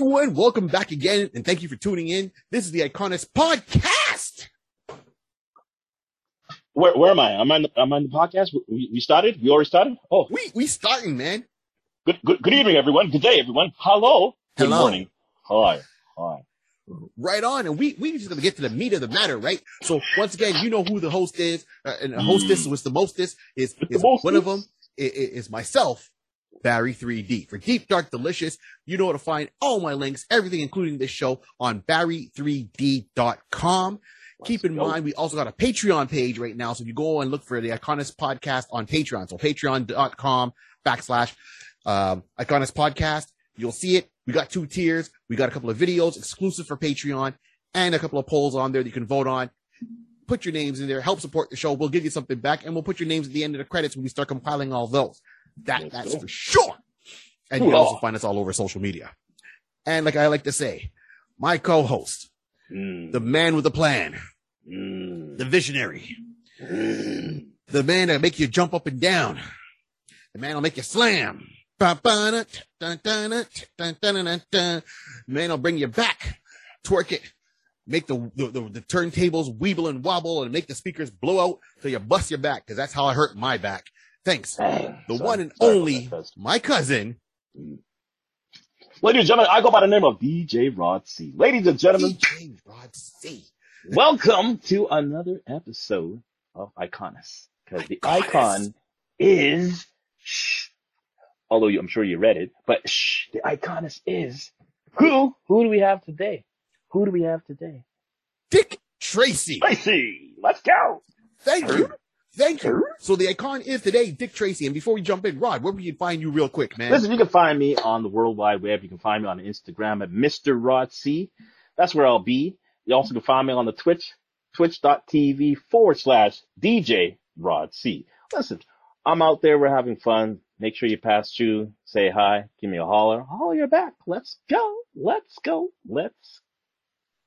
everyone. Welcome back again, and thank you for tuning in. This is the Iconis Podcast. Where, where am I? Am I on the, am I on the podcast? We, we started? We already started? Oh, We we starting, man. good, good, good evening, everyone. Good day, everyone. Hello. Good Hello. morning. Hi. Hi. Right on, and we we just gonna get to the meat of the matter, right? So once again, you know who the host is, uh, and the hostess was the mostest is With the is one of them is, is myself, Barry 3D for Deep Dark Delicious. You know where to find all my links, everything including this show on Barry3D.com. Keep in go. mind, we also got a Patreon page right now. So if you go and look for the Iconis podcast on Patreon, so patreon.com backslash um, Iconis podcast, you'll see it. We got two tiers. We got a couple of videos exclusive for Patreon and a couple of polls on there that you can vote on. Put your names in there, help support the show. We'll give you something back and we'll put your names at the end of the credits when we start compiling all those. That that's for sure. And you can also find us all over social media. And like I like to say, my co-host, mm. the man with the plan, mm. the visionary, mm. the man that make you jump up and down, the man will make you slam. Man, I'll bring you back, twerk it, make the, the, the, the turntables weeble and wobble and make the speakers blow out till you bust your back. Cause that's how I hurt my back Thanks. Dang. The Sorry. one and only, my cousin, Ladies and gentlemen, I go by the name of DJ Rod C. Ladies and gentlemen, DJ Rod C. welcome to another episode of Iconis. Because the icon is, shh, although you, I'm sure you read it, but shh, the Iconus is who? Who do we have today? Who do we have today? Dick Tracy. Tracy, let's go. Thank you. Thank you. So the icon is today Dick Tracy. And before we jump in, Rod, where can we find you real quick, man? Listen, you can find me on the World Wide Web. You can find me on Instagram at Mr. Rod C. That's where I'll be. You also can find me on the Twitch, twitch.tv forward slash DJ Rod C. Listen, I'm out there. We're having fun. Make sure you pass through, say hi, give me a holler. Holler your back. Let's go. Let's go. Let's.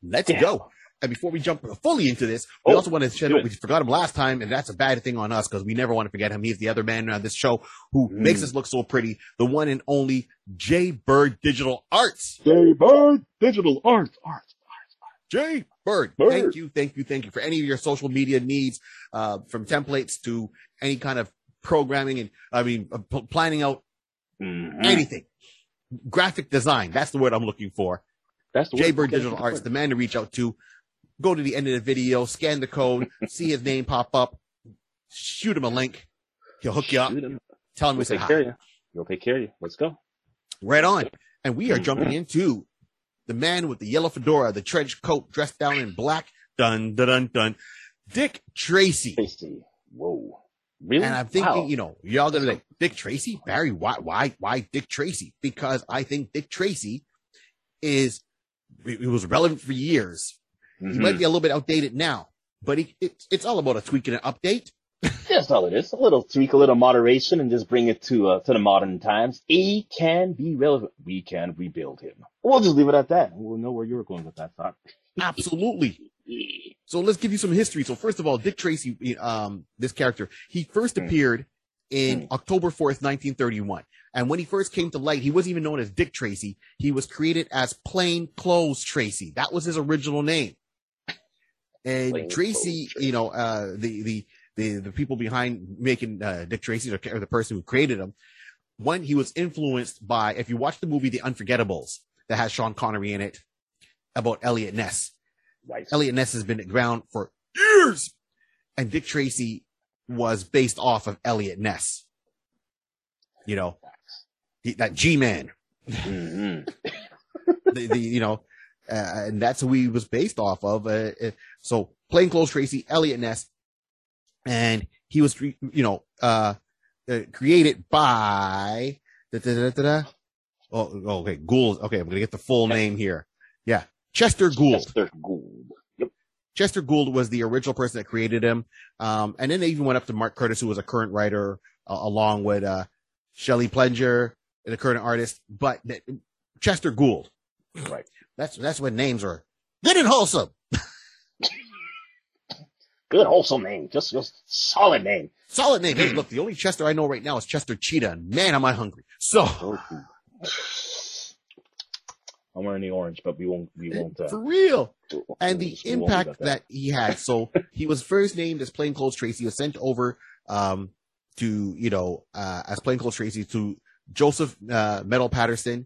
Let's Yeah. go. And before we jump fully into this, we Oh, also want to shed out, we forgot him last time, and that's a bad thing on us because we never want to forget him. He's the other man on this show who Mm. makes us look so pretty. The one and only Jay Bird Digital Arts. Jay Bird Digital Arts. Arts. Arts, Jay Bird. Bird. Thank you, thank you, thank you for any of your social media needs, uh, from templates to any kind of programming and, I mean, uh, p- planning out Mhm. anything. Graphic design. That's the word I'm looking for. That's the Jay. Bird Okay, Digital Arts, the the man to reach out to. Go to the end of the video, scan the code, see his name pop up, shoot him a link. He'll hook you up. Shoot 'em. Tell him we We'll said take care hi. of you. We'll take care of you. Let's go. Right on. And we are Mhm. jumping into the man with the yellow fedora, the trench coat, dressed down in black. Dun dun dun dun. Dick Tracy. Tasty. Whoa. Really? And I'm thinking, Wow. you know, y'all gonna be like, Dick Tracy? Barry, why, why, why Dick Tracy? Because I think Dick Tracy is, it was relevant for years. He Mhm. might be a little bit outdated now, but he, it, it's all about a tweak and an update. That's all it is. A little tweak, a little moderation, and just bring it to uh, to the modern times. He can be relevant. We can rebuild him. We'll just leave it at that. We'll know where you're going with that thought. Absolutely. So let's give you some history. So first of all, Dick Tracy, um, this character, he first Hmm. appeared in Hmm. October 4th, 1931. And when he first came to light, he wasn't even known as Dick Tracy. He was created as Plain Clothes Tracy. That was his original name. And Tracy, you know, uh, the, the, the, the people behind making, uh, Dick Tracy or, or the person who created him, one, he was influenced by, if you watch the movie The Unforgettables that has Sean Connery in it about Eliot Ness, Right. Eliot Ness has been around for years, and Dick Tracy was based off of Eliot Ness. You know, he- that G man, Mhm. the, the you know, uh, and that's who he was based off of. Uh, uh, so plainclothes Tracy, Eliot Ness, and he was, you know, uh, uh created by. Da, da, da. Oh, oh, okay, Gould. Okay, I'm gonna get the full name here. Yeah, Chester Gould. Chester Gould. Yep. Chester Gould was the original person that created him. Um, and then they even went up to Mark Curtis, who was a current writer, uh, along with, uh, Shelley Pleger, the current artist, but Chester Gould. Right. That's, that's when names are good and wholesome. Good wholesome name. Just just solid name. Solid name. Hey, look, the only Chester I know right now is Chester Cheetah. And man, am I hungry. So, I'm wearing the orange, but we won't. We won't. Uh, For real. And the impact it at that he had. So he was first named as Plainclothes Tracy. He was sent over um, to, you know, uh, as Plainclothes Tracy to Joseph uh, Medill Patterson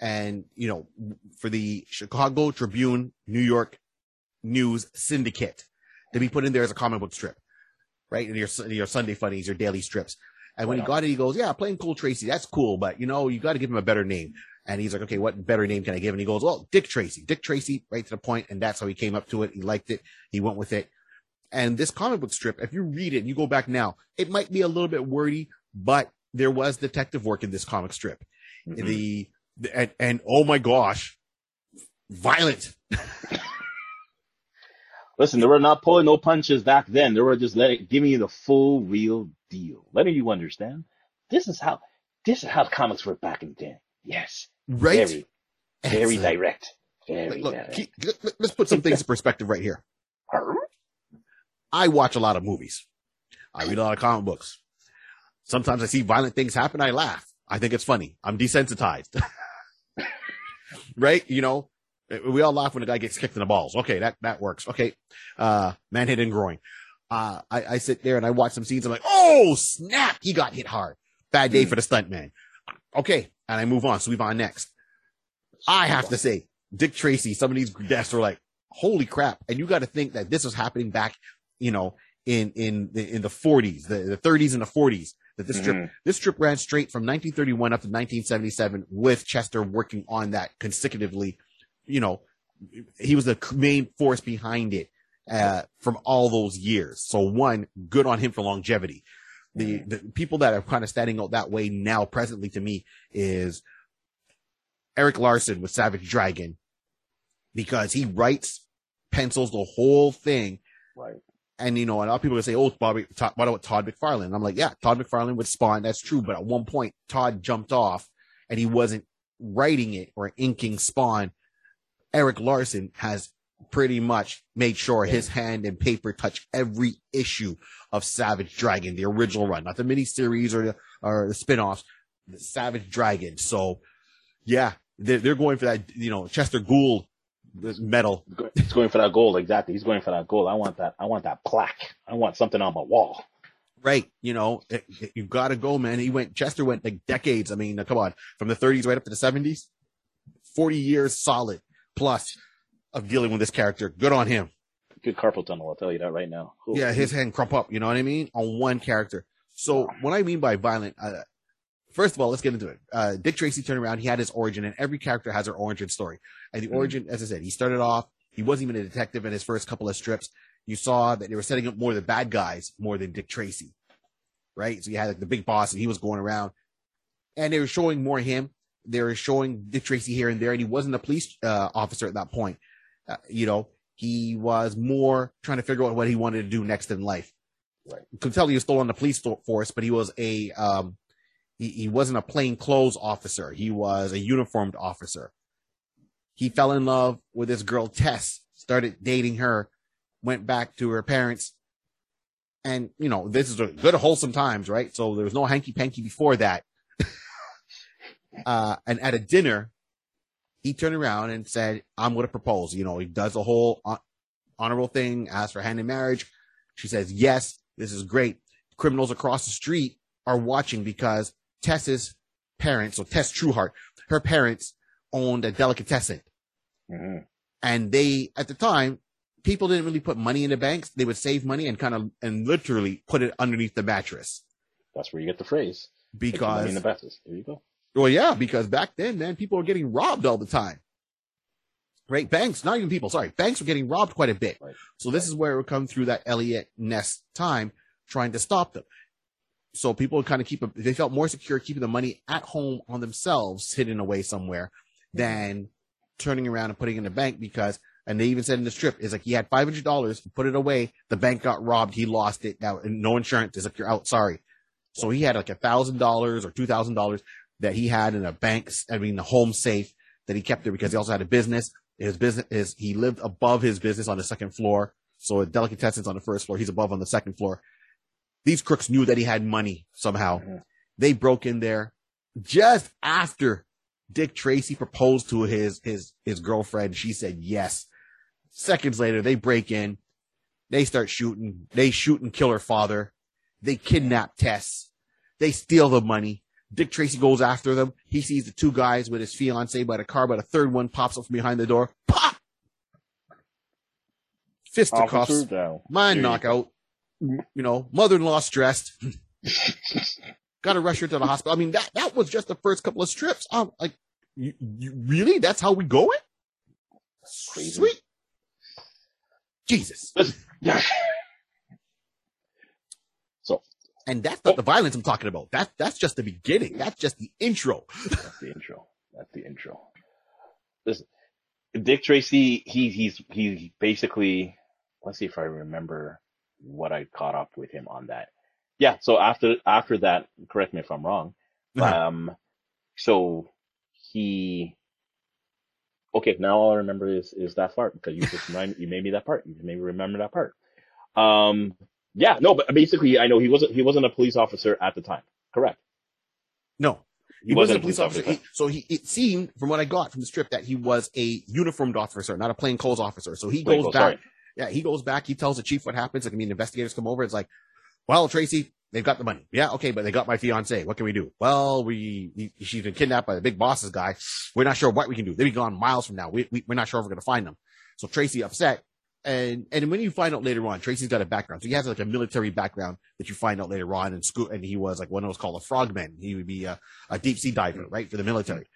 and, you know, for the Chicago Tribune, New York News Syndicate to be put in there as a comic book strip, right? And your, your Sunday funnies, your daily strips. And when he got it, he goes, yeah, Plainclothes Tracy, that's cool, but you know, you got to give him a better name. And he's like, okay, what better name can I give? And he goes, well, Dick Tracy, Dick Tracy, right to the point, And that's how he came up to it. He liked it. He went with it. And this comic book strip, if you read it and you go back now, it might be a little bit wordy, but there was detective work in this comic strip. Mhm. The, the and, and oh my gosh, violent. Listen, they were not pulling no punches back then. They were just letting, giving you the full real deal, letting you understand this is how this is how comics were back in the day. Yes, Right? very, very Excellent. direct, very look, direct. keep- let- let's put some things in perspective right here. I watch a lot of movies. I read a lot of comic books. Sometimes I see violent things happen. I laugh. I think it's funny. I'm desensitized. right? You know, we all laugh when a guy gets kicked in the balls. Okay. That, that works. Okay. Uh, man hit and groin. Uh, I, I sit there and I watch some scenes. I'm like, Oh snap. He got hit hard. Bad day Hmm. for the stunt man. Okay. And I move on. So we move on next. I have to say, Dick Tracy, some of these guests are like, holy crap. And you got to think that this was happening back, you know, in, in, in the forties, the, the thirties and the forties, that this strip, Mhm. this strip ran straight from 1931 up to 1977 with Chester working on that consecutively. You know, he was the main force behind it, uh, from all those years. So one, good on him for longevity. The, the people that are kind of standing out that way now presently to me is Erik Larsen with Savage Dragon because he writes, pencils the whole thing. Right. And you know, a lot of people will say, "Oh, Bobby, Todd, what about Todd McFarlane?" I'm like, "Yeah, Todd McFarlane would Spawn, that's true." But at one point, Todd jumped off, and he wasn't writing it or inking Spawn. Erik Larsen has pretty much made sure his hand and paper touch every issue of Savage Dragon, the original run, not the miniseries or the or the spin-offs, the Savage Dragon. So, yeah, they're, they're going for that, you know, Chester Gould medal. He's going for that gold. Exactly. He's going for that gold. I want that. I want that plaque. I want something on my wall. Right. You know, it, it- you gotta go, man. He went, Chester went like decades. I mean, come on, from the 30s right up to the 70s, 40 years solid plus of dealing with this character. Good on him. Good carpal tunnel. I'll tell you that right now. Ooh. Yeah, his hand crump up. You know what I mean? On one character. So what I mean by violent, uh, first of all, let's get into it. Uh, Dick Tracy turned around. He had his origin, and every character has their origin story. And the Mhm. origin, as I said, he started off. He wasn't even a detective in his first couple of strips. You saw that they were setting up more the bad guys more than Dick Tracy, right? So you had like the big boss, and he was going around, and they were showing more him. They were showing Dick Tracy here and there, and he wasn't a police uh, officer at that point. Uh, you know, he was more trying to figure out what he wanted to do next in life. Right. You could tell he was still on the police force, but he was a um, he, he wasn't a plain clothes officer. He was a uniformed officer. He fell in love with this girl Tess, started dating her, went back to her parents, and you know this is a good wholesome times, right? So there was no hanky panky before that. uh, and at a dinner, he turned around and said, "I'm going to propose." You know, he does the whole hon- honorable thing, asks for hand in marriage. She says, "Yes, this is great." Criminals across the street are watching because Tess's parents, so Tess Trueheart, her parents owned a delicatessen, Mhm. and they at the time people didn't really put money in the banks. They would save money and kind of and literally put it underneath the mattress That's where you get the phrase. The money in the Baptist. There you go. well, yeah, because back then, man, people were getting robbed all the time. Right? Banks, not even people, sorry, banks were getting robbed quite a bit. Right. So this is where it would come through that Eliot Ness time trying to stop them. So people kind of keep, a, they felt more secure keeping the money at home on themselves, hidden away somewhere, mm-hmm. than turning around and putting it in the bank because, and they even said in the strip, is like he had $500, put it away, the bank got robbed, he lost it, now no insurance, is like you're out, sorry. So he had like a thousand dollars or two thousand dollars that he had in a bank, I mean, the home safe that he kept there because he also had a business. His business is, he lived above his business on the second floor. So a delicatessen's on the first floor. He's above on the second floor. These crooks knew that he had money somehow. Mhm. They broke in there just after Dick Tracy proposed to his his his girlfriend. She said yes. Seconds later, they break in. They start shooting. They shoot and kill her father. They kidnap Tess. They steal the money. Dick Tracy goes after them. He sees the two guys with his fiance by the car, but a third one pops up from behind the door. Pop! Fisticuffs. Mind knockout. You know, mother-in-law stressed. Got to rush her to the hospital. I mean, that, that was just the first couple of strips. Um, like, you, you, really? That's how we going? Crazy. Sweet. Jesus. Yeah. So And that's not the violence I'm talking about. That, that's just the beginning. That's just the intro. that's the intro. That's the intro. Listen, Dick Tracy, he he's he basically. Let's see if I remember what I caught up with him on that. Yeah. So after after that, correct me if I'm wrong. Uh-huh. Um. So he. Okay, now all I remember is is that part because you just remind you made me that part. You made me remember that part. Um. Yeah. No, but basically, I know he wasn't he wasn't a police officer at the time. Correct. No. He, wasn't, a police officer. He- so he, it seemed from what I got from the strip that he was a uniformed officer, not a plainclothes officer. So he Wait, goes oh, back. sorry. Yeah, he goes back. He tells the chief what happens. Like, I mean, investigators come over. It's like, well, Tracy, they've got the money. Yeah, okay, but they got my fiance. What can we do? Well, we, she's been kidnapped by the big boss's guy. We're not sure what we can do. They'll be gone miles from now. We, we we're not sure if we're gonna find them. So Tracy upset. And and when you find out later on, Tracy's got a background. So he has like a military background that you find out later on. And and he was like one of those called a frogman. He would be a, a deep sea diver, right, for the military.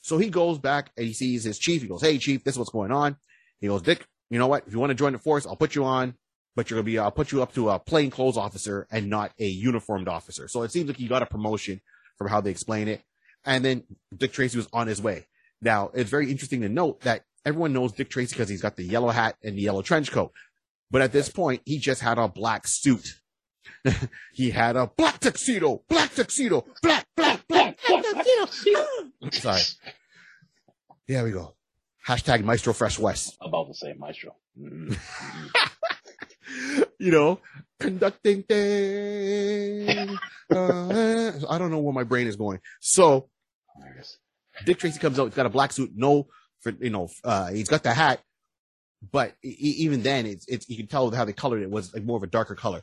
So he goes back and he sees his chief. He goes, "Hey, chief, this is what's going on." He goes, "Dick, you know what? If you want to join the force, I'll put you on, but you're gonna be, I'll put you up to a plainclothes officer and not a uniformed officer." So it seems like he got a promotion from how they explain it. And then Dick Tracy was on his way. Now it's very interesting to note that everyone knows Dick Tracy because he's got the yellow hat and the yellow trench coat. But at this point, he just had a black suit. he had a black tuxedo, black tuxedo, black, black, black, black tuxedo. Sorry. There we go. Hashtag Maestro Fresh Wes. About the same maestro. Mm. you know, conducting thing. Uh, I don't know where my brain is going. So There it is. Dick Tracy comes out. He's got a black suit. No, for you know, uh, he's got the hat, but e- even then, it's it's you can tell how they colored it was like more of a darker color,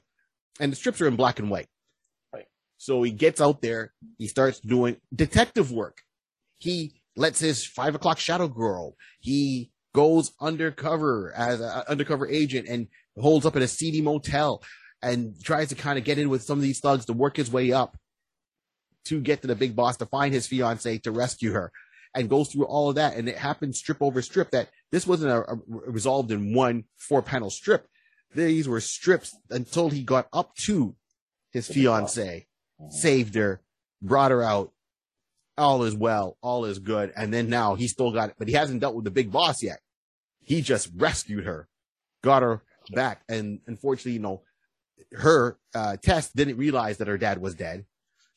and the strips are in black and white. Right. So he gets out there. He starts doing detective work. He lets his five o'clock shadow girl. He goes undercover as an undercover agent and holds up at a seedy motel and tries to kind of get in with some of these thugs to work his way up to get to the big boss to find his fiance to rescue her and goes through all of that and it happened strip over strip that this wasn't a, a resolved in one four panel strip these were strips until he got up to his The big boss. fiance saved her brought her out all is well all is good and then now he still got it but he hasn't dealt with the big boss yet he just rescued her got her back and unfortunately you know her uh tess didn't realize that her dad was dead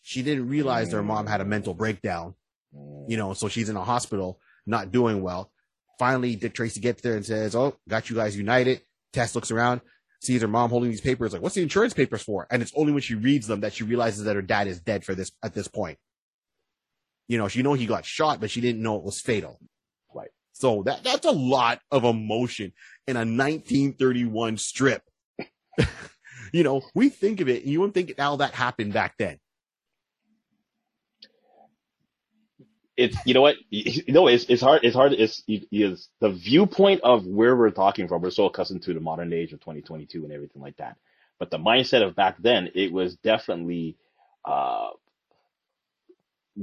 she didn't realize that her mom had a mental breakdown Mm. you know, so she's in a hospital, not doing well. Finally, Dick Tracy gets there and says, Oh, got you guys united. Tess looks around, sees her mom holding these papers, like, what's the insurance papers for? And it's only when she reads them that she realizes that her dad is dead for this at this point. You know, she know he got shot, but she didn't know it was fatal. Right. So that that's a lot of emotion in a 1931 strip. you know, we think of it, and you wouldn't think all that happened back then. it's you know what you know it's it's hard it's hard it's is the viewpoint of where we're talking from we're so accustomed to the modern age of 2022 and everything like that but the mindset of back then it was definitely uh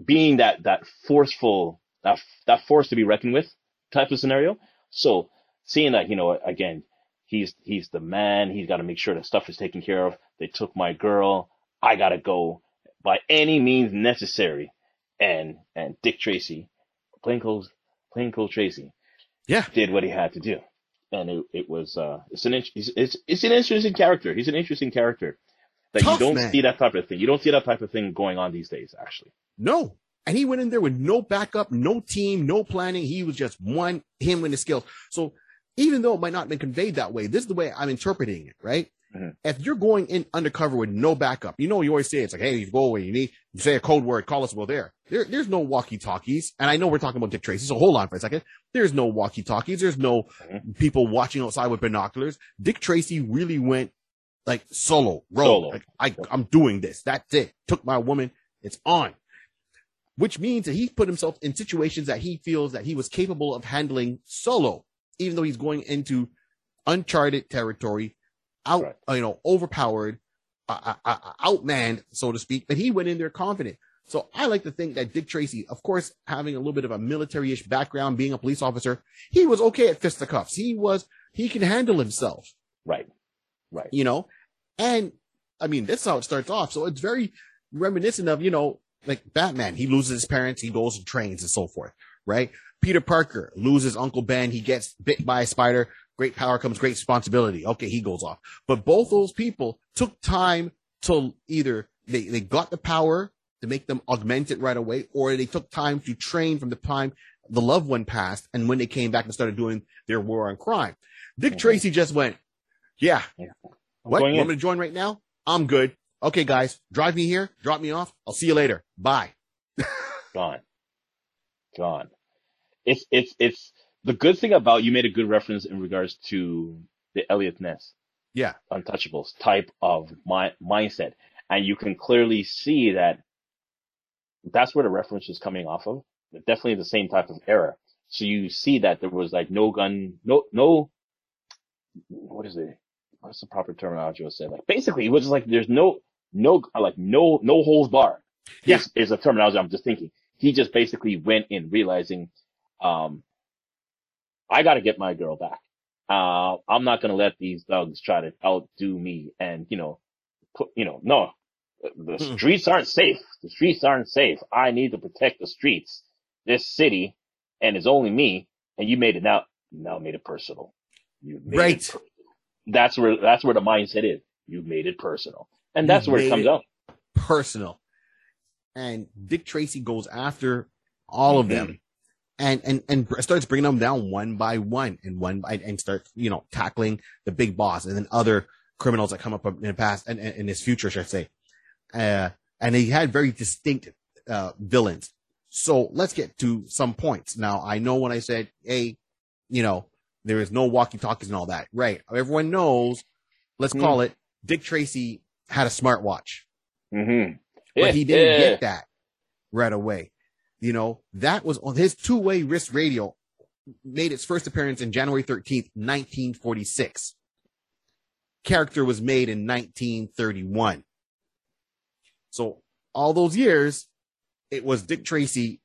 being that that forceful that that force to be reckoned with type of scenario so seeing that you know again he's he's the man he's got to make sure that stuff is taken care of they took my girl i gotta go by any means necessary and and Dick Tracy, plainclothes plainclothes Tracy, Yeah. did what he had to do, and it, it was uh it's an it's, it's it's an interesting character. He's an interesting character that Tough you don't man. see that type of thing. You don't see that type of thing going on these days, actually. No. And he went in there with no backup, no team, no planning. He was just one, him and his skills. So even though it might not have been conveyed that way, this is the way I'm interpreting it, right? Mhm. If you're going in undercover with no backup, you know, you always say it's like, hey, you go away, you need, you say a code word, call us, well, there. there there's no walkie talkies. And I know we're talking about Dick Tracy, so hold on for a second. There's no walkie talkies. There's no Mhm. people watching outside with binoculars. Dick Tracy really went like solo, rogue. Solo. Like, I, I'm doing this. That's it. Took my woman. It's on. Which means that he put himself in situations that he feels that he was capable of handling solo, even though he's going into uncharted territory, out, Right. uh, you know, overpowered, uh, uh, uh, outmanned, so to speak. But he went in there confident. So I like to think that Dick Tracy, of course, having a little bit of a military-ish background, being a police officer, he was okay at fisticuffs. He was, he can handle himself Right. Right. you know? And I mean, that's how it starts off. So it's very reminiscent of, you know, like Batman. He loses his parents, he goes and trains and so forth, right? Peter Parker loses Uncle Ben, he gets bit by a spider. Great power comes great responsibility. Okay, he goes off. But both those people took time to either they, they got the power to make them augment it right away, or they took time to train from the time the loved one passed and when they came back and started doing their war on crime. Dick Mhm. Tracy just went, yeah, I'm what? You in. want me to join right now? I'm good. Okay, guys, drive me here, drop me off. I'll see you later. Bye. Gone. Gone. It's, it's, it's the good thing about, you made a good reference in regards to the Eliot Ness. Yeah. Untouchables type of mi- mindset. And you can clearly see that that's where the reference is coming off of. Definitely the same type of era. So you see that there was like no gun, no, no, what is it? What's the proper terminology to say? Like basically it was like there's no, no, like no, no holes bar. Yeah. Is, is a terminology I'm just thinking. He just basically went in realizing, um, I gotta get my girl back. Uh, I'm not gonna let these thugs try to outdo me and, you know, put, you know, no, the Mm. streets aren't safe. The streets aren't safe. I need to protect the streets, this city, and it's only me. And you made it now, now made it personal. You made Right. It personal. That's where, that's where the mindset is. You've made it personal. And that's where it comes it out. Personal. And Dick Tracy goes after all of Mhm. them and, and, and starts bringing them down one by one and one by, and starts, you know, tackling the big boss and then other criminals that come up in the past and, and in his future, should I say. Uh, and he had very distinct, uh, villains. So let's get to some points. Now, I know when I said, Hey, you know, there is no walkie talkies and all that. Right. Everyone knows, let's Hmm. call it Dick Tracy had a smartwatch, Mm-hmm. but he didn't get that right away. You know, that was on his two way wrist radio made its first appearance in January 13th, 1946. Character was made in 1931. So all those years, it was Dick Tracy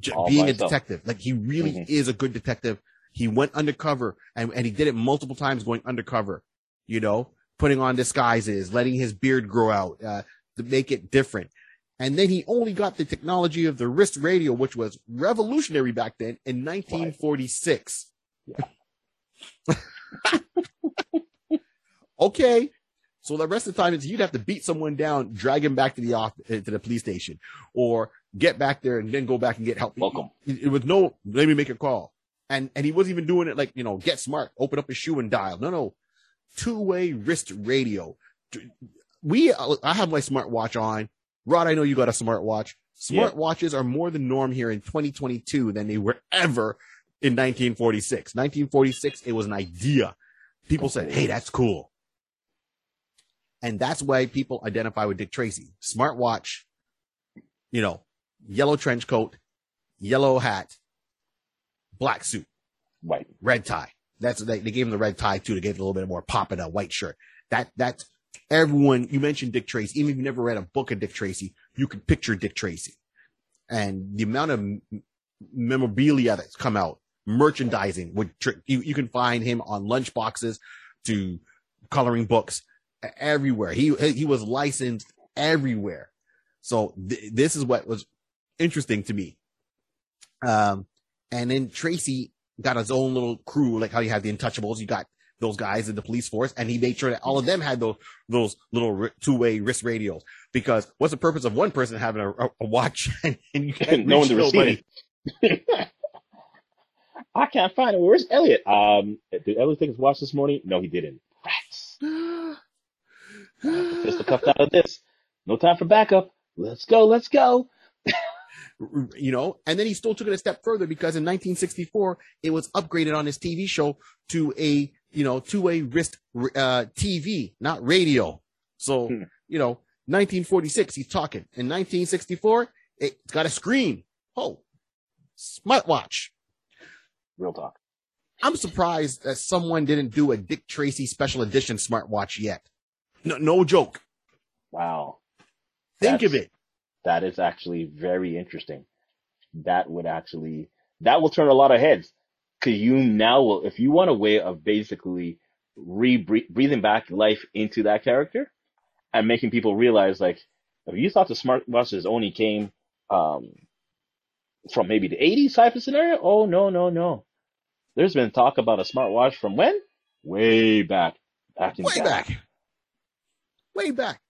j- being a detective. Like he really Mhm. is a good detective. He went undercover and, and he did it multiple times going undercover, you know, putting on disguises, letting his beard grow out, uh, to make it different. And then he only got the technology of the wrist radio, which was revolutionary back then in 1946. okay. So the rest of the time is you'd have to beat someone down, drag him back to the off uh, to the police station, or get back there and then go back and get help. Welcome. It, it was no, let me make a call. And and he wasn't even doing it like you know, get smart, open up his shoe and dial. No, no, two way wrist radio. We, uh, I have my smartwatch on. Rod, I know you got a smartwatch. Yeah. Smartwatches are more the norm here in 2022 than they were ever in 1946. 1946, it was an idea. People said, "Hey, that's cool," and that's why people identify with Dick Tracy. Smartwatch, you know, yellow trench coat, yellow hat, black suit, Right. red tie. That's they, they gave him the red tie too to give it a little bit more pop in a white shirt. That that's everyone. You mentioned Dick Tracy. Even if you never read a book of Dick Tracy, you could picture Dick Tracy, and the amount of memorabilia that's come out, merchandising would you you can find him on lunch boxes to coloring books everywhere. He he was licensed everywhere. So th- this is what was interesting to me. Um, and then Tracy got his own little crew, like how you have the Untouchables. You got those guys in the police force, and he made sure that all of them had those those little two way wrist radios. Because what's the purpose of one person having a, a, a watch and, you can't No one to receive it. I can't find him. Where's Elliot? Um, did Elliot take his watch this morning? No, he didn't. Rats. Pistol cuffed out of this. No time for backup. Let's go. Let's go. You know, and then he still took it a step further because in 1964 it was upgraded on his TV show to a you know two-way wrist uh, TV, not radio. So Hmm. you know, 1946 he's talking. In 1964 it's got a screen. Oh, smartwatch. Real talk. I'm surprised that someone didn't do a Dick Tracy special edition smartwatch yet. No, no joke. Wow. Think of it. That is actually very interesting. That would actually, that will turn a lot of heads. Cause you now will, if you want a way of basically re breathing back life into that character and making people realize like, if you thought the smartwatches only came, um, from maybe the 80s type of scenario, oh no, no, no. There's been talk about a smartwatch from when? Way back. Back in Way back. Way back.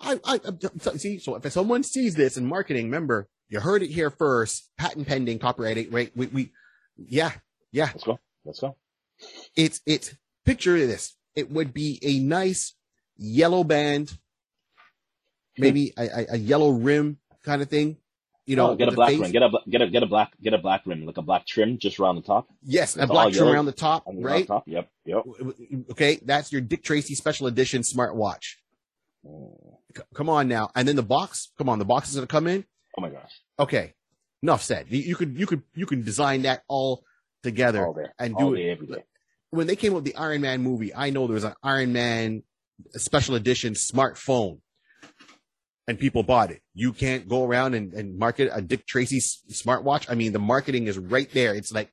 I, I, I- see. So if someone sees this in marketing, remember you heard it here first. Patent pending, copyright. Right? We, we, yeah, yeah. Let's go. Let's go. It's, it's. Picture this. It would be a nice yellow band, hmm. maybe a, a, a yellow rim kind of thing. You know, Oh, get a black face. rim. Get a get a get a black get a black rim, like a black trim just around the top. Yes, a black trim around the top, the right? top. Yep. Yep. Okay, that's your Dick Tracy special edition smartwatch. C- come on now, and then the box. Come on, the box is gonna come in. Oh my gosh. Okay, enough said. You, you could you could you can design that all together All and All do day, it. every day. When they came up with the Iron Man movie, I know there was an Iron Man special edition smartphone, and people bought it. You can't go around and, and market a Dick Tracy s- smartwatch. I mean, the marketing is right there. It's like,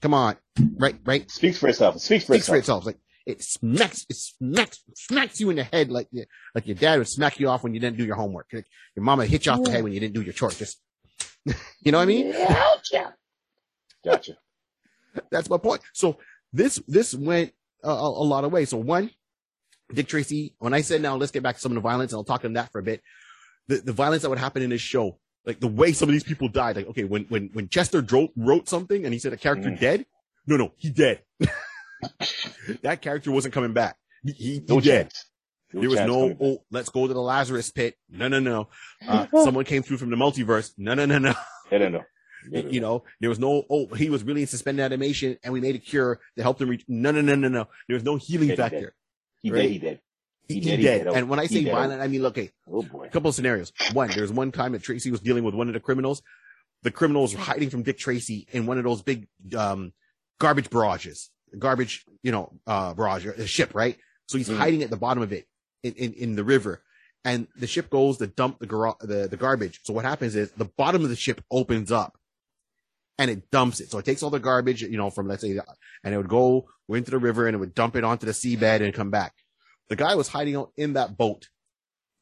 come on, right, right. Speaks for itself. It speaks for speaks for itself. itself. Like it smacks, it smacks, smacks you in the head like you- like your dad would smack you off when you didn't do your homework. Like your mama hit you off the head when you didn't do your chores. Just, you know what I mean? Gotcha. Gotcha. That's my point. So this this went a, a, a lot of ways. So one, Dick Tracy. When I said now, let's get back to some of the violence, and I'll talk on that for a bit. The the violence that would happen in this show, like the way some of these people died. Like okay, when when when Chester dro- wrote something and he said a character Mm. dead, no no he dead. that character wasn't coming back. He, he, he No dead. chance. There was no, oh, let's go to the Lazarus pit. No, no, no. Uh, someone came through from the multiverse. No, no, no, no. I don't know. I You know, there was no, oh, he was really in suspended animation and we made a cure to help him reach. No, no, no, no, no. There was no healing Dead, dead. factor. He right? did. He did. He, He he did, he dead. did. And when I say violent, I mean, look, okay, Oh boy. a couple of scenarios. One, there was one time that Tracy was dealing with one of the criminals. The criminals were hiding from Dick Tracy in one of those big, um, garbage barrages, garbage, you know, uh, barrage, a ship, right? So he's Mhm. hiding at the bottom of it in, in, in the river and the ship goes to dump the, gar- the, the garbage. So what happens is the bottom of the ship opens up and it dumps it. So it takes all the garbage, you know, from let's say, and it would go into the river and it would dump it onto the seabed and come back. The guy was hiding out in that boat.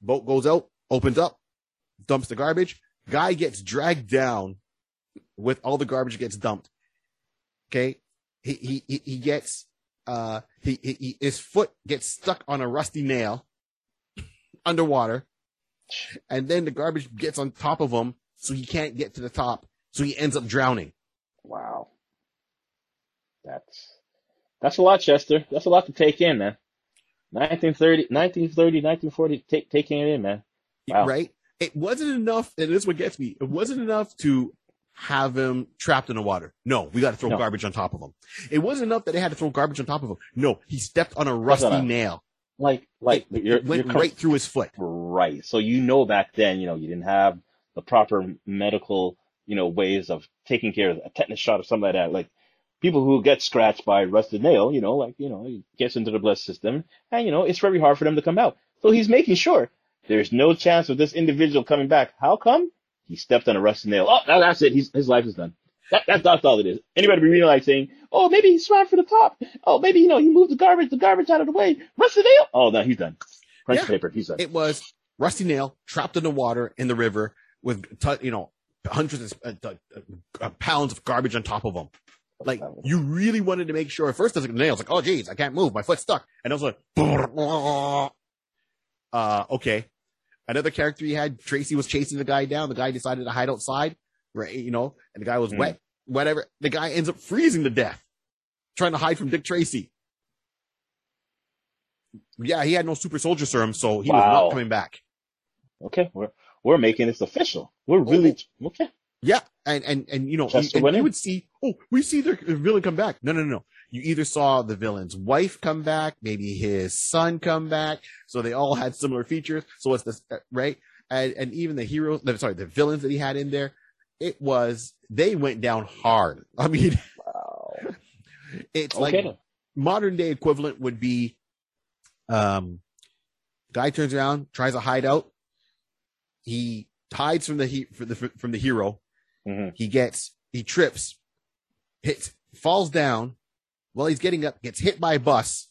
Boat goes out, opens up, dumps the garbage. Guy gets dragged down with all the garbage gets dumped. Okay. He, he, he, gets, uh, he, he, he, his foot gets stuck on a rusty nail underwater. And then the garbage gets on top of him. So he can't get to the top. So he ends up drowning. Wow. That's that's a lot, Chester. That's a lot to take in, man. 1930, 1930, 1940, take, taking it in, man. Wow. Right. It wasn't enough. And this is what gets me. It wasn't enough to have him trapped in the water. No, we got to throw No. garbage on top of him. It wasn't enough that they had to throw garbage on top of him. No, he stepped on a rusty enough. nail. Like, like it, you're, it went you're com- right through his foot. right. So you know back then, you know, you didn't have the proper medical, you know, ways of taking care of a tetanus shot or something like that. Like people who get scratched by a rusted nail, you know, like, you know, it gets into the blood system and, you know, it's very hard for them to come out. So he's making sure there's no chance of this individual coming back. How come? He stepped on a rusty nail. Oh, that's it. He's, his life is done. That, that, that's all it is. Anybody be reading like saying, oh, maybe he swam for the top. Oh, maybe, you know, he moved the garbage, the garbage out of the way. Rusty nail. Oh, no, he's done. Crunch Yeah. paper. He's done. It was rusty nail trapped in the water in the river with, t- you know, hundreds of uh, uh, uh, pounds of garbage on top of him. Like you really wanted to make sure. At first, I was like, nails, like, oh, geez, I can't move. My foot's stuck. And I was like, uh, okay. Another character he had, Tracy was chasing the guy down. The guy decided to hide outside, right? You know, and the guy was Mhm. wet, whatever. The guy ends up freezing to death, trying to hide from Dick Tracy. Yeah, he had no super soldier serum, so he was not coming back. Okay, we're we're making this official. We're really okay. Yeah, and and and you know, Chester and you would see, oh, we see the villain come back. No, no, no, no. You either saw the villain's wife come back, maybe his son come back, so they all had similar features. So what's this right, and and even the heroes, sorry, the villains that he had in there, it was they went down hard. I mean, Wow. it's Okay. like modern day equivalent would be, um, guy turns around, tries to hide out, he hides from the he from the from the hero. hmm He gets, he trips, hits, falls down while he's getting up, gets hit by a bus,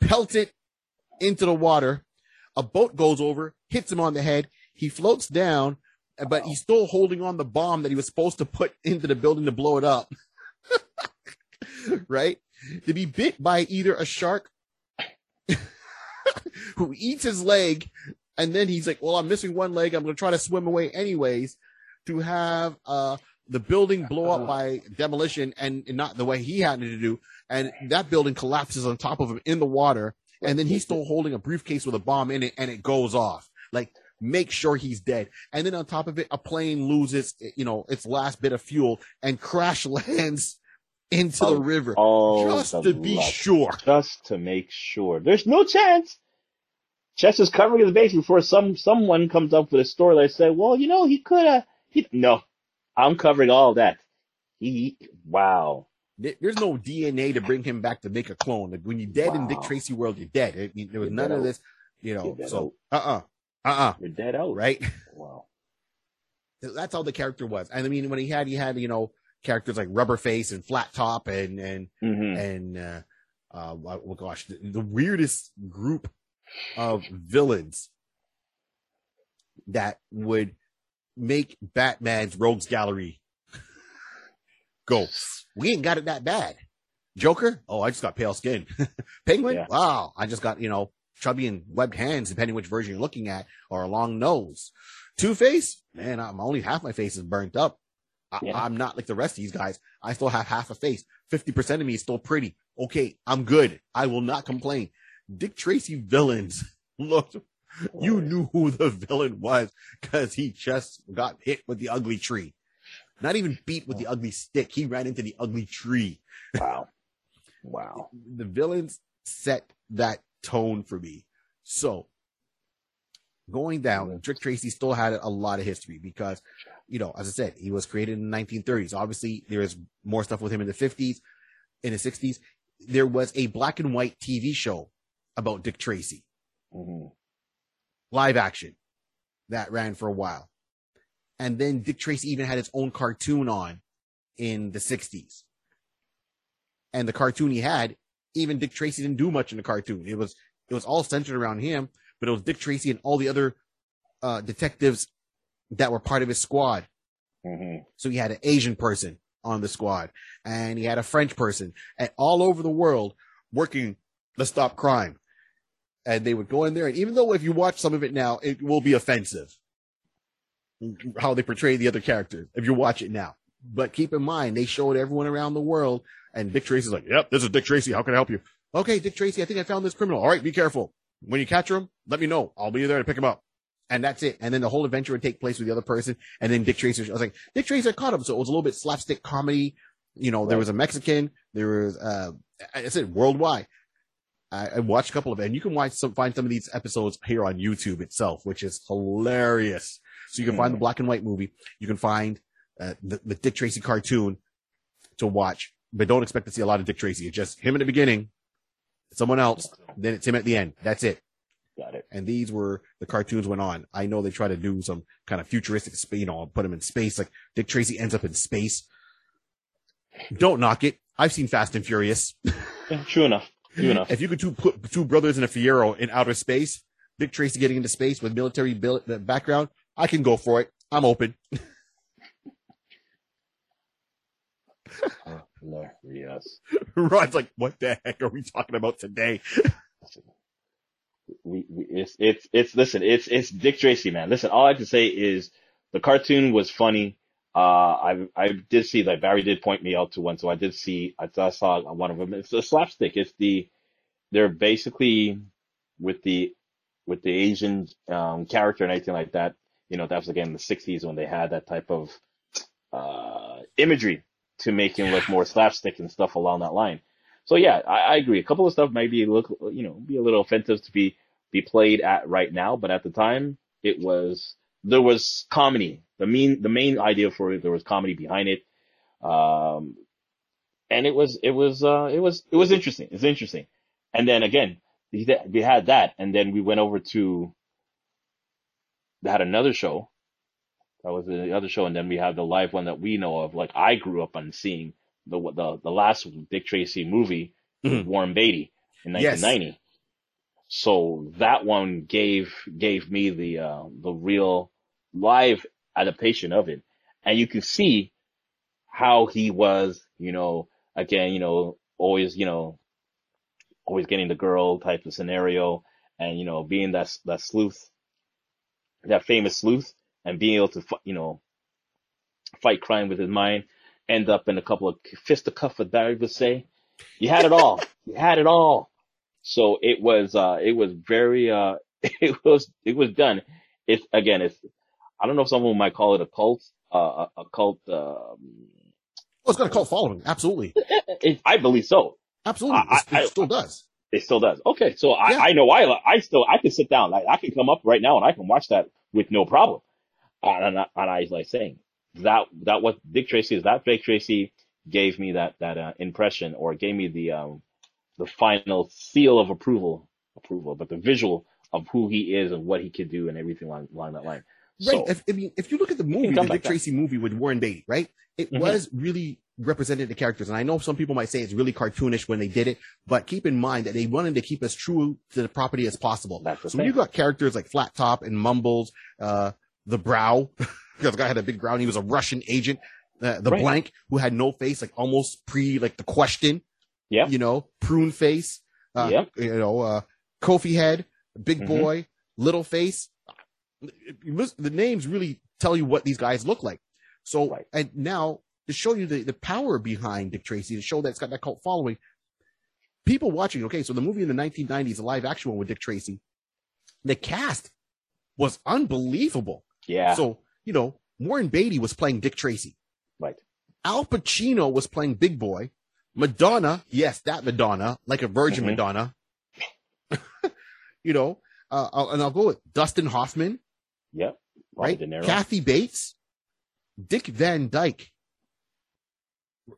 pelted into the water. A boat goes over, hits him on the head. He floats down, but Wow. he's still holding on the bomb that he was supposed to put into the building to blow it up. right? To be bit by either a shark who eats his leg, and then he's like, Well, I'm missing one leg. I'm going to try to swim away anyways. To have uh, the building blow up by demolition and, and not the way he had to do. And that building collapses on top of him in the water. And then he's still holding a briefcase with a bomb in it and it goes off. Like, make sure he's dead. And then on top of it, a plane loses, you know, its last bit of fuel and crash lands into the Oh, river Oh, just to be luck. sure. just to make sure. There's no chance. Chess is covering his base before some someone comes up with a story that say, "Well, you know, he could have." He no, I'm covering all that. He wow. There's no DNA to bring him back to make a clone. Like when you're dead in Dick Tracy world, you're dead. I mean, there was You're none of out. this, you know. So, uh, uh-uh, uh, uh, You're dead out. right. Wow. That's how the character was. And I mean, when he had, he had, you know, characters like Rubber Face and Flat Top and and hmm and uh, uh, oh gosh, the, the weirdest group of villains that would make Batman's Rogues Gallery go. We ain't got it that bad. Joker? Oh, I just got pale skin. Penguin? Yeah. Wow, I just got you know chubby and webbed hands, depending which version you're looking at, or a long nose. Two Face? Man, I'm only half my face is burnt up. I, Yeah. I'm not like the rest of these guys. I still have half a face. 50% of me is still pretty. Okay, I'm good. I will not complain. Dick Tracy villains. Look, you knew who the villain was because he just got hit with the ugly tree. Not even beat with the ugly stick. He ran into the ugly tree. Wow. Wow. The villains set that tone for me. So going down, Dick Tracy still had a lot of history because, you know, as I said, he was created in the 1930s. Obviously, there is more stuff with him in the 50s, in the 60s. There was a black and white TV show about Dick Tracy, hmm live action, that ran for a while. And then Dick Tracy even had his own cartoon on in the 60s. And the cartoon he had, even Dick Tracy didn't do much in the cartoon. It was it was all centered around him, but it was Dick Tracy and all the other uh, detectives that were part of his squad. hmm So he had an Asian person on the squad, and he had a French person, and all over the world working to stop crime. And they would go in there, and even though if you watch some of it now, it will be offensive how they portray the other characters if you watch it now. But keep in mind, they showed everyone around the world, and Dick Tracy's like, "Yep, this is Dick Tracy. How can I help you?" Okay, Dick Tracy, I think I found this criminal. All right, be careful. When you catch him, let me know. I'll be there to pick him up. And that's it. And then the whole adventure would take place with the other person. And then Dick Tracy, I was like, Dick Tracy caught him. So it was a little bit slapstick comedy. You know, there was a Mexican. There was, uh, I said worldwide. I, I watched a couple of and you can watch some, find some of these episodes here on YouTube itself, which is hilarious. So you can find the black and white movie. You can find, uh, the, the Dick Tracy cartoon to watch, but don't expect to see a lot of Dick Tracy. It's just him in the beginning, someone else, then it's him at the end. That's it Got it. and these were the cartoons went on. I know they try to do some kind of futuristic, you know, put him in space. Like Dick Tracy ends up in space. Don't knock it. I've seen Fast and Furious. Yeah, true enough. True enough. If you could two, put two brothers in a Fiero in outer space, Dick Tracy getting into space with military uh, background, I can go for it. I'm open. Hilarious. Rod's like, what the heck are we talking about today? we, we it's it's it's listen it's it's Dick Tracy man listen all I can say is the cartoon was funny uh I I did see that Barry did point me out to one so I did see I, I saw one of them it's a slapstick it's the they're basically with the with the Asian um, character and anything like that. You know, that was again in the '60s when they had that type of uh, imagery to make him look more slapstick and stuff along that line. So yeah, I, I agree. A couple of stuff might be look, you know, be a little offensive to be be played at right now, but at the time it was there was comedy. The main the main idea for it there was comedy behind it, um, and it was it was uh, it was it was interesting. It's interesting. And then again, we had that, and then we went over to they had another show. That was the other show, and then we have the live one that we know of. Like I grew up on seeing the the the last Dick Tracy movie mm-hmm. Warren Beatty in 1990. Yes. So that one gave gave me the uh, the real live adaptation of it, and you can see how he was, you know, again, you know, always, you know, always getting the girl type of scenario, and you know, being that that sleuth, that famous sleuth, and being able to, you know, fight crime with his mind, end up in a couple of fist of fisticuffs with Barry would say. You had it all. you had it all. So it was, uh, it was very, uh, it was, it was done. It's again, it's, I don't know if someone might call it a cult, uh, a, a cult, um, well, it's got a cult following. Absolutely. It, I believe so. Absolutely. I, it, I, still does. It still does. Okay. So I, yeah. I know I, I still, I can sit down. I, I can come up right now and I can watch that with no problem. And, and I, like saying that, that what Dick Tracy is, that Dick Tracy gave me that, that, uh, impression or gave me the, um, the final seal of approval, approval, but the visual of who he is and what he could do and everything along, along that line. Right. So, if, I mean, if you look at the movie, the Dick like Tracy movie with Warren Beatty, right? It mm-hmm. was really represented the characters. And I know some people might say it's really cartoonish when they did it, but keep in mind that they wanted to keep as true to the property as possible. That's so when you got characters like Flat Top and Mumbles, uh, the Brow, because the guy had a big brow and he was a Russian agent, uh, the right. Blank who had no face, like almost pre, like the question. Yeah. You know, prune face. Uh, yep. You know, uh, Kofi head, big mm-hmm. boy, little face. The names really tell you what these guys look like. So, right. and now to show you the, the power behind Dick Tracy, to show that it's got that cult following, people watching, okay, so the movie in the 1990s, a live action one with Dick Tracy, the cast was unbelievable. Yeah. So, you know, Warren Beatty was playing Dick Tracy. Right. Al Pacino was playing Big Boy. Madonna, yes, that Madonna, like a virgin mm-hmm. Madonna. you know, uh, I'll, and I'll go with Dustin Hoffman. Yep. right. Kathy Bates, Dick Van Dyke.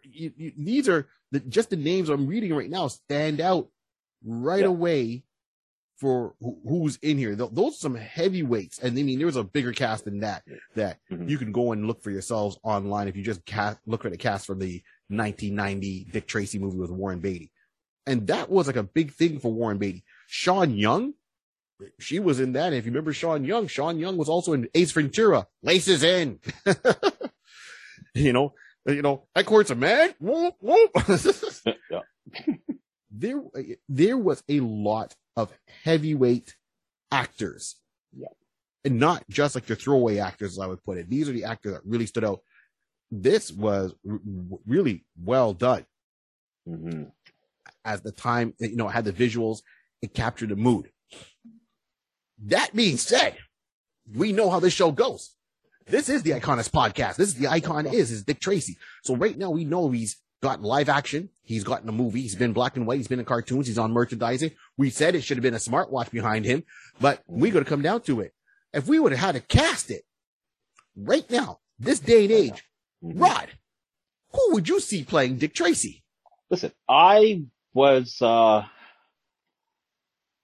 You, you, these are the, just the names I'm reading right now stand out right yep. away for who, who's in here. Those are some heavyweights. And I mean, there's a bigger cast than that, that mm-hmm. you can go and look for yourselves online if you just cast, look at the cast from the 1990 Dick Tracy movie with Warren Beatty. And that was like a big thing for Warren Beatty. Sean Young, she was in that. If you remember Sean Young, Sean Young was also in Ace Ventura, Laces In. you know, you know, that court's a man. Whoop, whoop. there, there was a lot of heavyweight actors. Yeah. And not just like the throwaway actors, as I would put it. These are the actors that really stood out this was r- really well done. Mm-hmm. As the time, you know, it had the visuals, it captured the mood. That being said, we know how this show goes. This is the Iconis podcast. This is the icon is, is Dick Tracy. So right now we know he's got live action. He's gotten a movie. He's been black and white. He's been in cartoons. He's on merchandising. We said it should have been a smartwatch behind him, but we got to come down to it. If we would have had to cast it right now, this day and age, Mm-hmm. Rod, who would you see playing Dick Tracy? Listen, I was, uh,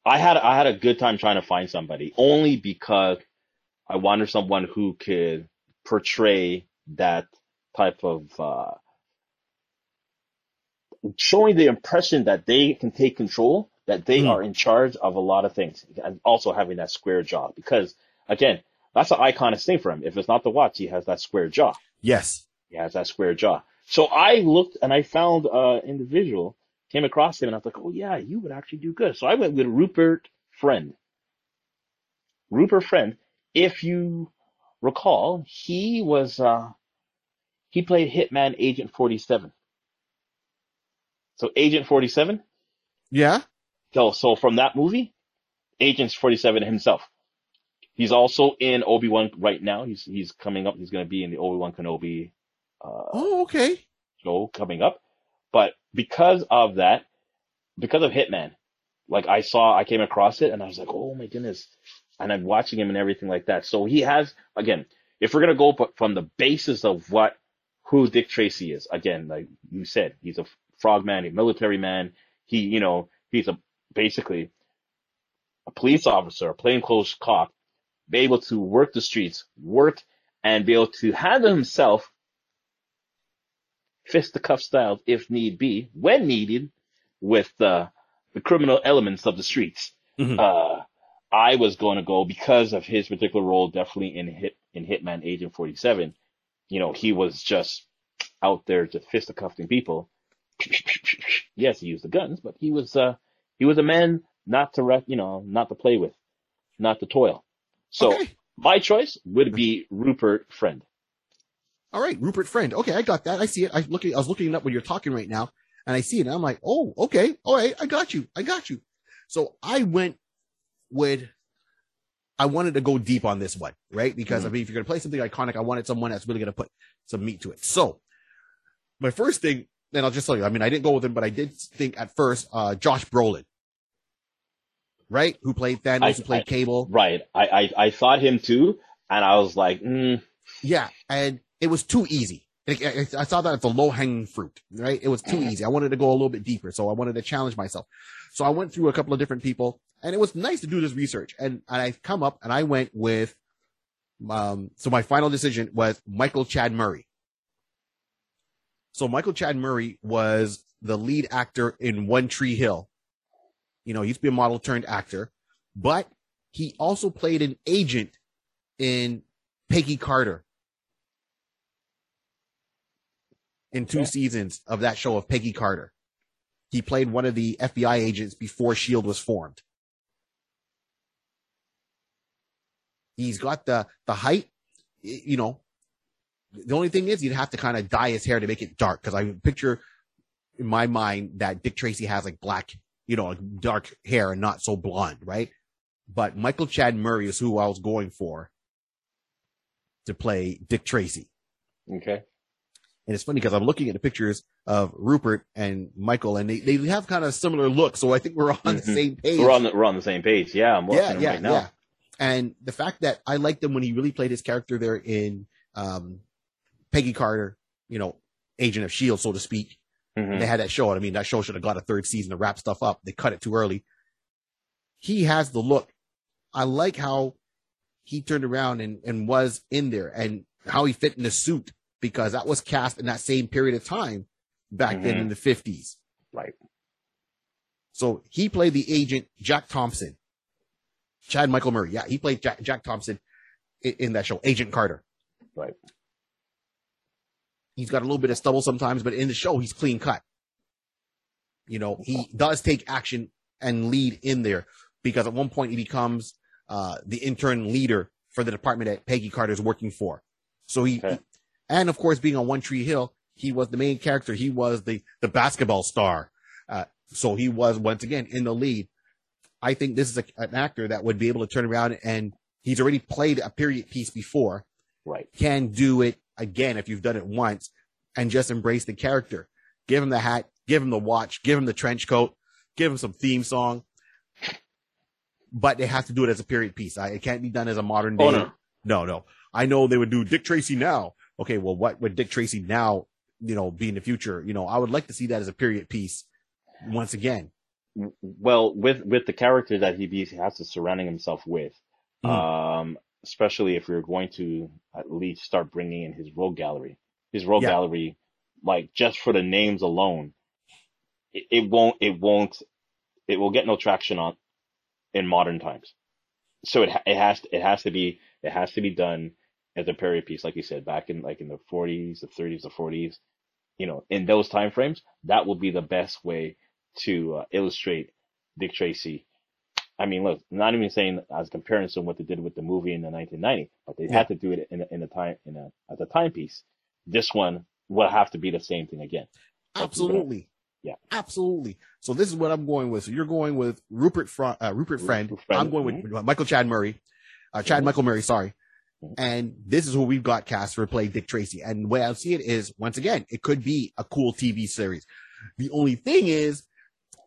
I had, I had a good time trying to find somebody only because I wanted someone who could portray that type of, uh, showing the impression that they can take control, that they mm. are in charge of a lot of things, and also having that square jaw. Because again, that's an iconic thing for him. If it's not the watch, he has that square jaw. Yes. He has that square jaw. So I looked and I found uh individual, came across him and I was like, oh yeah, you would actually do good. So I went with Rupert Friend. Rupert Friend, if you recall, he was uh he played Hitman Agent 47. So Agent 47? Yeah. So so from that movie, Agent 47 himself. He's also in Obi Wan right now. He's he's coming up. He's going to be in the Obi Wan Kenobi uh, Oh, okay. show coming up. But because of that, because of Hitman, like I saw, I came across it and I was like, oh my goodness. And I'm watching him and everything like that. So he has, again, if we're going to go from the basis of what, who Dick Tracy is, again, like you said, he's a frogman, a military man. He, you know, he's a, basically a police officer, a plainclothes cop, be able to work the streets, work and be able to handle himself fisticuff styles if need be, when needed, with uh, the criminal elements of the streets. Mhm. Uh, I was going to go because of his particular role, definitely in hit in Hitman Agent 47. You know, he was just out there just fisticuffing people. yes, he used the guns, but he was uh, he was a man not to you know not to play with, not to toil. So Okay. my choice would be Rupert Friend. All right, Rupert Friend. Okay, I got that. I see it. I looking. I was looking it up when you're talking right now, and I see it. And I'm like, oh, okay, all right, I got you. I got you. So I went with. I wanted to go deep on this one, right? Because I mean, if you're gonna play something iconic, I wanted someone that's really gonna put some meat to it. So my first thing, and I'll just tell you. I mean, I didn't go with him, but I did think at first, uh, Josh Brolin, right? Who played Thanos? I- who played I- Cable? Right. I, I, I thought him too, and I was like, mm, Yeah, and it was too easy. I, I saw that as a low hanging fruit, right? It was too easy. I wanted to go a little bit deeper, so I wanted to challenge myself. So I went through a couple of different people, and it was nice to do this research. And, and I come up and I went with, um, so my final decision was Michael Chad Murray. So Michael Chad Murray was the lead actor in One Tree Hill. You know, he used to be a model turned actor, but he also played an agent in Peggy Carter in two Okay. seasons of that show of Peggy Carter. He played one of the FBI agents before SHIELD was formed. He's got the the height, you know. The only thing is you'd have to kind of dye his hair to make it dark because I picture in my mind that Dick Tracy has like black, you know, like dark hair and not so blonde, right? But Michael Chad Murray is who I was going for to play Dick Tracy. okay. And it's funny because I'm looking at the pictures of Rupert and Michael, and they, they have kind of similar looks. So I think we're on the Mhm. same page. We're on the, we're on the same page. Yeah, I'm yeah, yeah, right now. yeah. And the fact that I liked him when he really played his character there in um, Peggy Carter, you know, Agent of Shield, so to speak. Mhm. They had that show. and I mean, that show should have got a third season to wrap stuff up. They cut it too early. He has the look. I like how he turned around and, and was in there and how he fit in the suit because that was cast in that same period of time back then Mhm. in the 50s. Right. So he played the agent Jack Thompson. Chad Michael Murray. Yeah, he played Jack, Jack Thompson in, in that show, Agent Carter. Right. He's got a little bit of stubble sometimes, but in the show, he's clean cut. You know, he does take action and lead in there because at one point he becomes uh, the intern leader for the department that Peggy Carter is working for. So he, Okay. And of course, being on One Tree Hill, he was the main character. He was the the basketball star. Uh, so he was once again in the lead. I think this is a, an actor that would be able to turn around and he's already played a period piece before Right. can do it again if you've done it once and just embrace the character. Give him the hat, give him the watch, give him the trench coat, give him some theme song. But they have to do it as a period piece. I, it can't be done as a modern day. Oh no. no, no. I know they would do Dick Tracy now. Okay, well, what would Dick Tracy now, you know, be in the future? You know, I would like to see that as a period piece once again. Well, with with the character that he be, has to surrounding himself with, Mm. um, especially if you're going to at least start bringing in his rogue gallery, his rogue Yeah. gallery, like just for the names alone, it, it won't it won't it will get no traction on in modern times. So it it has it has to be it has to be done as a period piece, like you said, back in like in the 40s, the 30s, the 40s, you know, in those time frames, that will be the best way to uh, illustrate Dick Tracy. I mean, look, not even saying as a comparison what they did with the movie in the 1990, but they Yeah. had to do it in a, in a time in a as a timepiece. This one will have to be the same thing again. Absolutely. Yeah. Absolutely. So this is what I'm going with. So you're going with Rupert, Fr- uh, Rupert Friend. Rupert Friend, I'm going with Michael Chad Murray, uh, Chad Mhm. Michael Murray, sorry. And this is who we've got cast to play Dick Tracy. And the way I see it is, once again, it could be a cool TV series. The only thing is,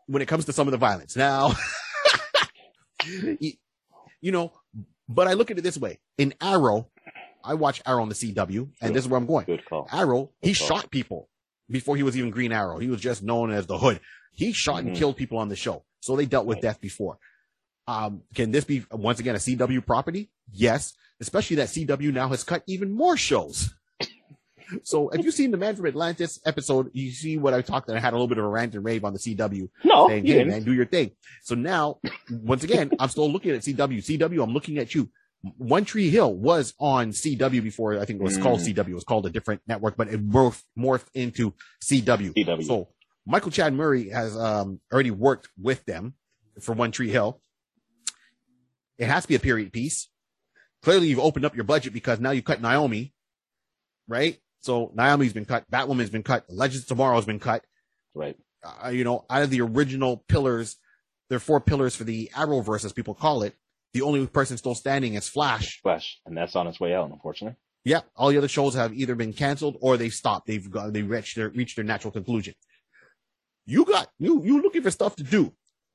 when it comes to some of the violence. Now, you, you know, but I look at it this way. In Arrow, I watch Arrow on the CW, and this is where I'm going. Good call. Arrow, he call. shot people before he was even Green Arrow. He was just known as the Hood. He shot and Mhm. killed people on the show. So they dealt with Right. death before. Um, can this be once again a CW property? Yes, especially that CW now has cut even more shows. so if you've seen the Man from Atlantis episode, you see what I talked and I had a little bit of a rant and rave on the CW No, saying, you hey didn't. man, do your thing. So now, once again, I'm still looking at CW. CW, I'm looking at you. One Tree Hill was on CW before I think it was called Mm. CW. It was called a different network, but it morphed, morphed into CW. CW. So Michael Chad Murray has um, already worked with them for One Tree Hill. It has to be a period piece. Clearly, you've opened up your budget because now you cut Naomi, right? So Naomi's been cut. Batwoman's been cut. Legends of Tomorrow has been cut right. uh, you know, out of the original pillars, there are four pillars for the Arrowverse, as people call it. The only person still standing is Flash. Flash, and that's on its way out, unfortunately. Yeah, all the other shows have either been canceled or they've stopped. They've got they reached their reached their natural conclusion. You got you you looking for stuff to do.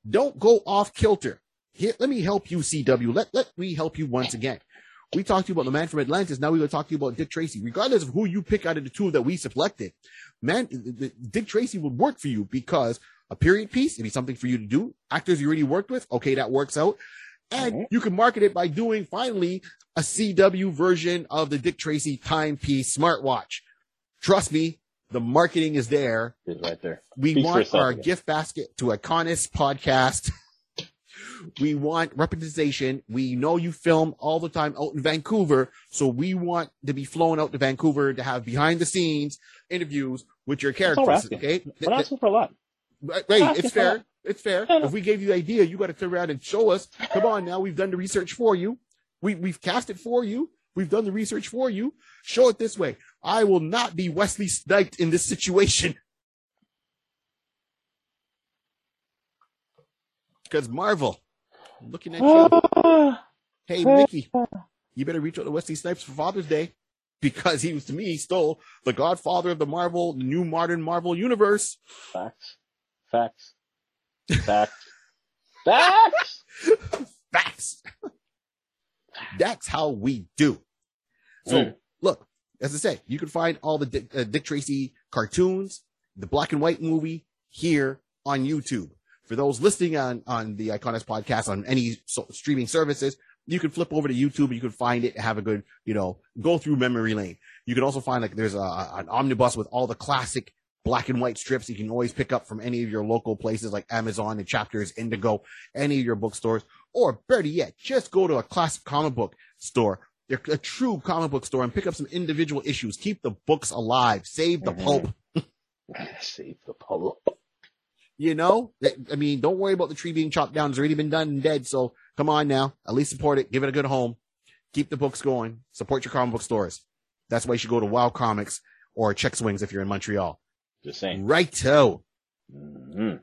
Don't go off kilter. Here, let me help you, CW. Let let me help you once again. We talked to you about the man from Atlantis. Now we're going to talk to you about Dick Tracy. Regardless of who you pick out of the two that we selected, man, Dick Tracy would work for you because a period piece, it'd be something for you to do. Actors you already worked with, okay, that works out. And Mhm. you can market it by doing finally a CW version of the Dick Tracy timepiece smartwatch. Trust me, the marketing is there. It's right there. We want our gift basket to Iconis podcast. we want representation. We know you film all the time out in Vancouver, so we want to be flown out to Vancouver to have behind the scenes interviews with your characters. Okay, We're not asking for a lot. Right, right, it's fair. It's fair. If we gave you the idea, you got to turn around and show us. Come on, now we've done the research for you. We we've cast it for you. We've done the research for you. Show it this way. I will not be Wesley Sniped in this situation. Because Marvel, I'm looking at you. Hey, Mickey, you better reach out to Wesley Snipes for Father's Day because he was to me still the godfather of the Marvel, the new modern Marvel universe. Facts. Facts. Facts. Facts. Facts. That's how we do. So Mm. look, as I said, you can find all the Dick, uh, Dick Tracy cartoons, the black and white movie here on YouTube. For those listening on, on the Iconis podcast on any so, streaming services, you can flip over to YouTube. You can find it and have a good, you know, go through memory lane. You can also find like there's a, an omnibus with all the classic black and white strips you can always pick up from any of your local places like Amazon and Chapters, Indigo, any of your bookstores, or better yet, just go to a classic comic book store, a true comic book store, and pick up some individual issues. Keep the books alive. Save the Mhm. pulp. Save the pulp. You know, I mean, don't worry about the tree being chopped down. It's already been done and dead. So come on now, at least support it. Give it a good home. Keep the books going. Support your comic book stores. That's why you should go to Wow Comics or Check Swings if you're in Montreal. Just saying. Righto. hmm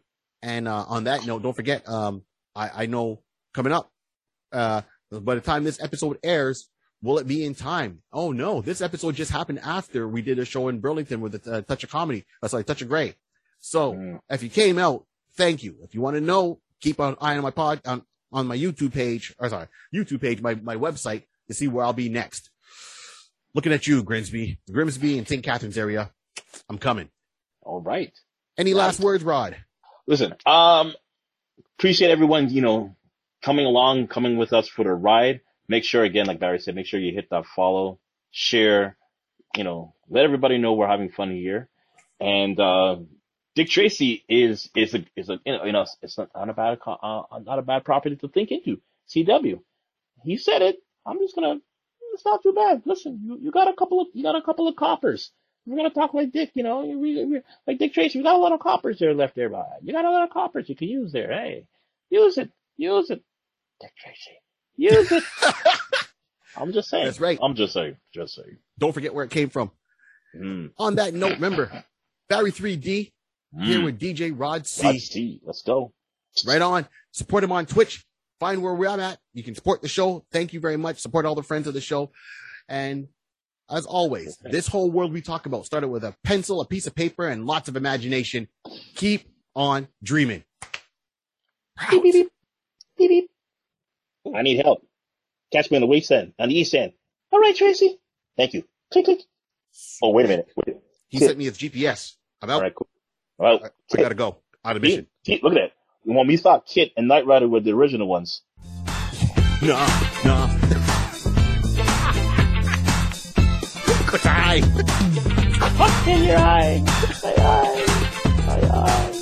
And uh, on that note, don't forget, um, I, I know coming up, uh, by the time this episode airs, will it be in time? Oh no, this episode just happened after we did a show in Burlington with a uh, touch of comedy. Uh, sorry, touch of gray. So Mm. if you came out, thank you. If you want to know, keep an eye on my pod on, on my YouTube page, or sorry, YouTube page, my, my website to see where I'll be next. Looking at you, Grimsby, Grimsby and St. Catharines area. I'm coming. All right. Any last words, Rod? Listen, um, appreciate everyone, you know, coming along, coming with us for the ride. Make sure, again, like Barry said, make sure you hit that follow, share, you know, let everybody know we're having fun here. And, uh, Dick Tracy is, is a, is a, you know, you know it's not, not a bad, uh, not a bad property to think into. CW. He said it. I'm just gonna, it's not too bad. Listen, you, you got a couple of, you got a couple of coppers. We're gonna talk like Dick, you know, we, we, like Dick Tracy. We got a lot of coppers there left there, by. You got a lot of coppers you can use there. Hey, use it, use it, Dick Tracy, use it. I'm just saying. That's right. I'm just saying. Just saying. Don't forget where it came from. Mm. On that note, remember, Barry 3D, here Mm. with DJ Rod C. Rod C. Let's go. Right on. Support him on Twitch. Find where we're at. You can support the show. Thank you very much. Support all the friends of the show. And as always, this whole world we talk about started with a pencil, a piece of paper, and lots of imagination. Keep on dreaming. Beep, beep, beep. Beep, beep. I need help. Catch me on the west end, on the east end. All right, Tracy. Thank you. Click, click. Oh, wait a minute. Wait. He sent me his GPS. I'm out. right, cool. All right. I, I gotta go. Out of mission. KITT, look at that. When we thought KITT and Knight Rider were the original ones. Nah, no. Good time. In your eye. My eye. My eye.